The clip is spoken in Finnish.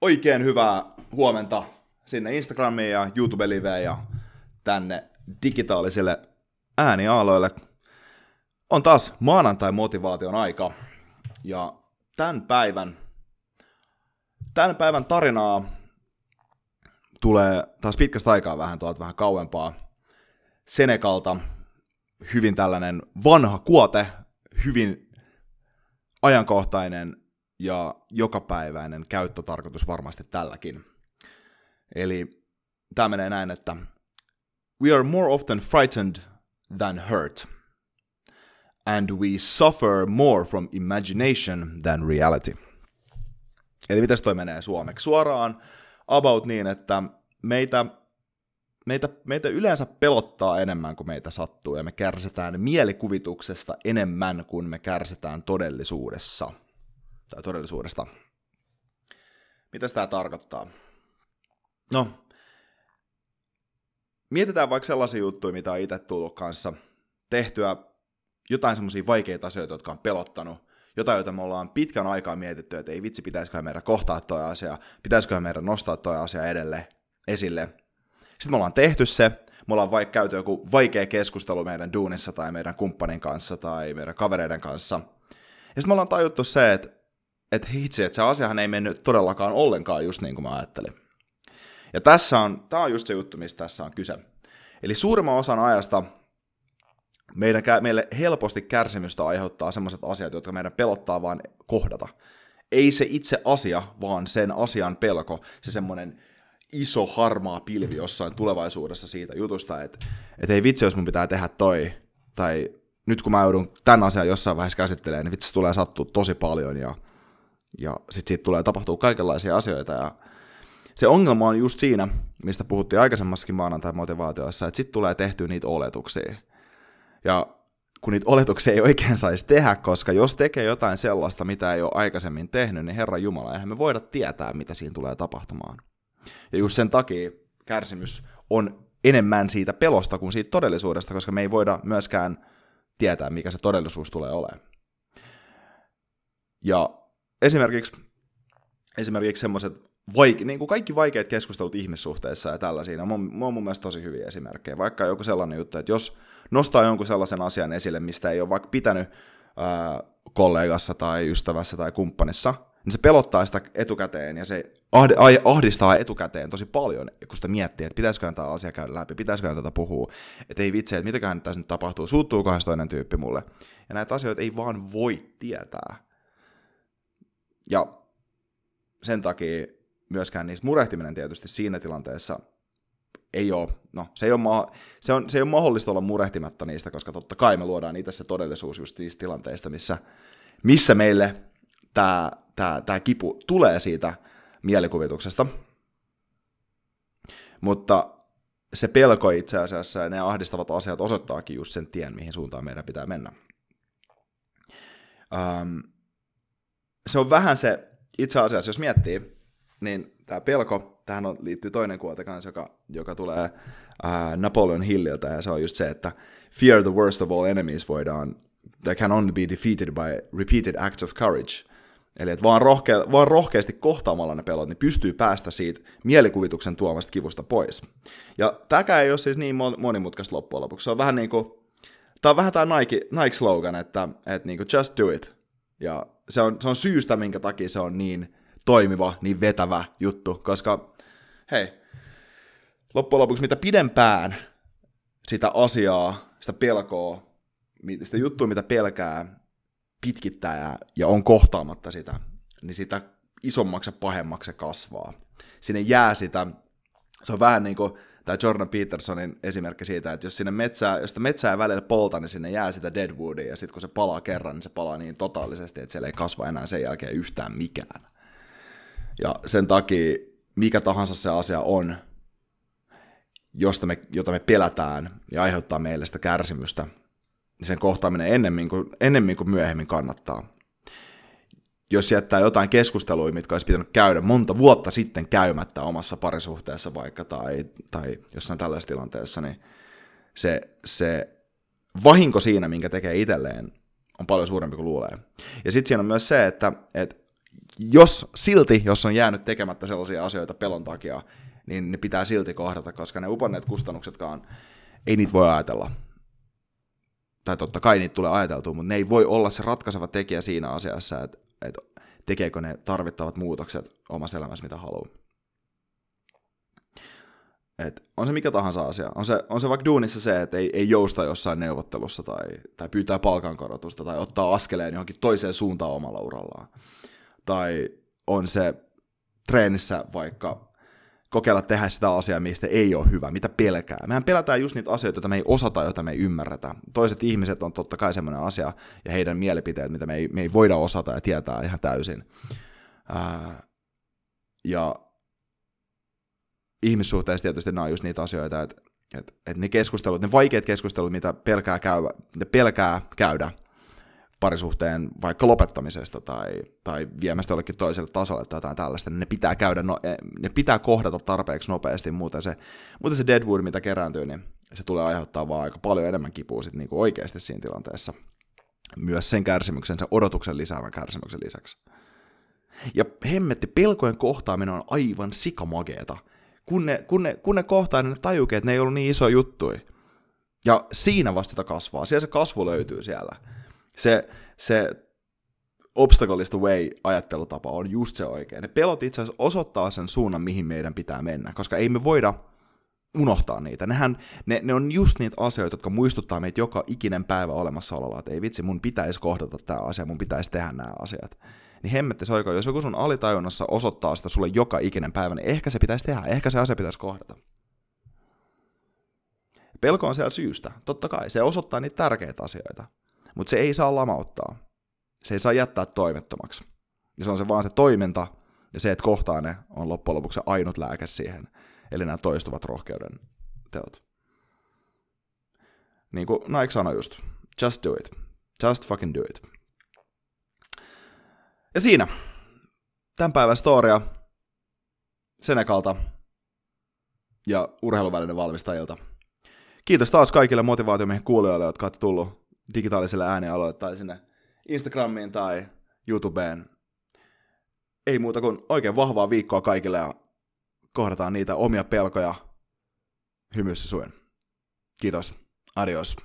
Oikein hyvää huomenta sinne Instagramiin ja YouTube-liveen ja tänne digitaalisille ääniaaloille. On taas maanantai-motivaation aika ja tämän päivän, tämän päivän tarinaa tulee taas pitkästä aikaa vähän tuolta vähän kauempaa Senekalta. Hyvin tällainen vanha kuote, hyvin ajankohtainen ja jokapäiväinen käyttötarkoitus varmasti tälläkin. Eli tämä menee näin, että We are more often frightened than hurt. And we suffer more from imagination than reality. Eli miten toi menee suomeksi? Suoraan about niin, että meitä, meitä, meitä yleensä pelottaa enemmän kuin meitä sattuu, ja me kärsitään mielikuvituksesta enemmän kuin me kärsitään todellisuudessa – tai todellisuudesta. Mitä tämä tarkoittaa? No, mietitään vaikka sellaisia juttuja, mitä on itse tullut kanssa tehtyä, jotain semmoisia vaikeita asioita, jotka on pelottanut, jotain, jota me ollaan pitkän aikaa mietitty, että ei vitsi, pitäisikö meidän kohtaa toi asia, pitäisikö meidän nostaa toi asia edelle, esille. Sitten me ollaan tehty se, me ollaan vaikka käyty joku vaikea keskustelu meidän duunissa tai meidän kumppanin kanssa tai meidän kavereiden kanssa. Ja sitten me ollaan tajuttu se, että että hitsi, että se asiahan ei mennyt todellakaan ollenkaan just niin kuin mä ajattelin. Ja tässä on, tämä on just se juttu, mistä tässä on kyse. Eli suurimman osan ajasta meidän, meille helposti kärsimystä aiheuttaa sellaiset asiat, jotka meidän pelottaa vaan kohdata. Ei se itse asia, vaan sen asian pelko, se semmoinen iso harmaa pilvi jossain tulevaisuudessa siitä jutusta, että, että ei vitsi, jos mun pitää tehdä toi, tai nyt kun mä joudun tämän asian jossain vaiheessa käsittelemään, niin vitsi tulee sattua tosi paljon, ja ja sitten siitä tulee tapahtuu kaikenlaisia asioita ja se ongelma on just siinä, mistä puhuttiin aikaisemmassakin maanantai-motivaatioissa, että sitten tulee tehtyä niitä oletuksia. Ja kun niitä oletuksia ei oikein saisi tehdä, koska jos tekee jotain sellaista, mitä ei ole aikaisemmin tehnyt, niin Herra Jumala, eihän me voida tietää, mitä siinä tulee tapahtumaan. Ja just sen takia kärsimys on enemmän siitä pelosta kuin siitä todellisuudesta, koska me ei voida myöskään tietää, mikä se todellisuus tulee olemaan. Ja esimerkiksi, esimerkiksi semmoiset vaike- niin kuin kaikki vaikeat keskustelut ihmissuhteissa ja tällaisia, ne on, on mun mielestä tosi hyviä esimerkkejä. Vaikka joku sellainen juttu, että jos nostaa jonkun sellaisen asian esille, mistä ei ole vaikka pitänyt ää, kollegassa tai ystävässä tai kumppanissa, niin se pelottaa sitä etukäteen ja se ahdistaa etukäteen tosi paljon, kun sitä miettii, että pitäisikö tämä asia käydä läpi, pitäisikö tätä puhua, että ei vitsi, että mitäköhän tässä nyt tapahtuu, suuttuukohan toinen tyyppi mulle. Ja näitä asioita ei vaan voi tietää. Ja sen takia myöskään niistä murehtiminen tietysti siinä tilanteessa ei ole, no se ei ole, ma- se, on, se ei ole mahdollista olla murehtimatta niistä, koska totta kai me luodaan itse se todellisuus just niistä tilanteista, missä, missä meille tämä, tämä, tämä kipu tulee siitä mielikuvituksesta. Mutta se pelko itse asiassa ja ne ahdistavat asiat osoittaakin just sen tien, mihin suuntaan meidän pitää mennä. Um, se on vähän se, itse asiassa jos miettii, niin tämä pelko, tähän on, liittyy toinen kuote kanssa, joka, joka tulee ää, Napoleon Hilliltä, ja se on just se, että fear the worst of all enemies voidaan, they can only be defeated by repeated acts of courage. Eli että vaan, rohke, vaan rohkeasti kohtaamalla ne pelot, niin pystyy päästä siitä mielikuvituksen tuomasta kivusta pois. Ja tämäkään ei ole siis niin monimutkaista loppujen lopuksi. Se on vähän niin kuin, tämä on vähän tämä Nike, Nike-slogan, että, että niin kuin just do it. Ja se on, se on syystä, minkä takia se on niin toimiva, niin vetävä juttu, koska hei, loppujen lopuksi mitä pidempään sitä asiaa, sitä pelkoa, sitä juttua, mitä pelkää, pitkittää ja on kohtaamatta sitä, niin sitä isommaksi ja pahemmaksi se kasvaa. Sinne jää sitä, se on vähän niin kuin tämä Jordan Petersonin esimerkki siitä, että jos sinne metsää, jos sitä metsää ei välillä polta, niin sinne jää sitä deadwoodia, ja sitten kun se palaa kerran, niin se palaa niin totaalisesti, että siellä ei kasva enää sen jälkeen yhtään mikään. Ja sen takia mikä tahansa se asia on, josta me, jota me pelätään ja aiheuttaa meille sitä kärsimystä, niin sen kohtaaminen ennemmin kuin, ennemmin kuin myöhemmin kannattaa. Jos jättää jotain keskusteluja, mitkä olisi pitänyt käydä monta vuotta sitten käymättä omassa parisuhteessa vaikka tai, tai jossain tällaisessa tilanteessa, niin se, se vahinko siinä, minkä tekee itselleen, on paljon suurempi kuin luulee. Ja sitten siinä on myös se, että, että jos silti, jos on jäänyt tekemättä sellaisia asioita pelon takia, niin ne pitää silti kohdata, koska ne uponneet kustannuksetkaan, ei niitä voi ajatella. Tai totta kai niitä tulee ajateltua, mutta ne ei voi olla se ratkaiseva tekijä siinä asiassa, että, että tekeekö ne tarvittavat muutokset omassa elämässä, mitä haluaa. Et on se mikä tahansa asia. On se, on se vaikka duunissa se, että ei, ei jousta jossain neuvottelussa tai, tai pyytää palkankorotusta tai ottaa askeleen johonkin toiseen suuntaan omalla urallaan tai on se treenissä vaikka kokeilla tehdä sitä asiaa, mistä ei ole hyvä, mitä pelkää. Mehän pelätään just niitä asioita, joita me ei osata, joita me ei ymmärretä. Toiset ihmiset on totta kai semmoinen asia, ja heidän mielipiteet, mitä me ei, me ei voida osata ja tietää ihan täysin. Ää, ja ihmissuhteissa tietysti nämä on just niitä asioita, että, että, että ne keskustelut, ne vaikeat keskustelut, mitä pelkää, käy, ne pelkää käydä, parisuhteen vaikka lopettamisesta tai, tai viemästä jollekin toiselle tasolle tai jotain tällaista, niin ne pitää käydä, no, eh, ne pitää kohdata tarpeeksi nopeasti, muuten se, muuten se deadwood, mitä kerääntyy, niin se tulee aiheuttaa vaan aika paljon enemmän kipua sit niinku oikeasti siinä tilanteessa. Myös sen kärsimyksen, sen odotuksen lisäävän kärsimyksen lisäksi. Ja hemmetti, pelkojen kohtaaminen on aivan sikamageeta. Kun ne, kun ne, kun ne kohtaa, niin ne tajuukin, että ne ei ollut niin iso juttui. Ja siinä vasta sitä kasvaa. Siellä se kasvu löytyy siellä se, se obstacle is the way ajattelutapa on just se oikein. Ne pelot itse asiassa osoittaa sen suunnan, mihin meidän pitää mennä, koska ei me voida unohtaa niitä. Nehän, ne, ne on just niitä asioita, jotka muistuttaa meitä joka ikinen päivä olemassaololla, että ei vitsi, mun pitäisi kohdata tämä asia, mun pitäisi tehdä nämä asiat. Niin hemmetti se oikein, jos joku sun alitajunnassa osoittaa sitä sulle joka ikinen päivä, niin ehkä se pitäisi tehdä, ehkä se asia pitäisi kohdata. Pelko on siellä syystä, totta kai, se osoittaa niitä tärkeitä asioita. Mutta se ei saa lamauttaa. Se ei saa jättää toimettomaksi. Ja se on se vaan se toiminta ja se, että kohtaa ne, on loppujen lopuksi ainut lääke siihen. Eli nämä toistuvat rohkeuden teot. Niin kuin Nike sanoi just, just do it. Just fucking do it. Ja siinä tämän päivän storia Senekalta ja urheiluvälinen valmistajilta. Kiitos taas kaikille motivaatiomiehen kuulijoille, jotka olette tullut digitaaliselle äänialoille tai sinne Instagramiin tai YouTubeen. Ei muuta kuin oikein vahvaa viikkoa kaikille ja kohdataan niitä omia pelkoja hymyssä suen. Kiitos. Adios.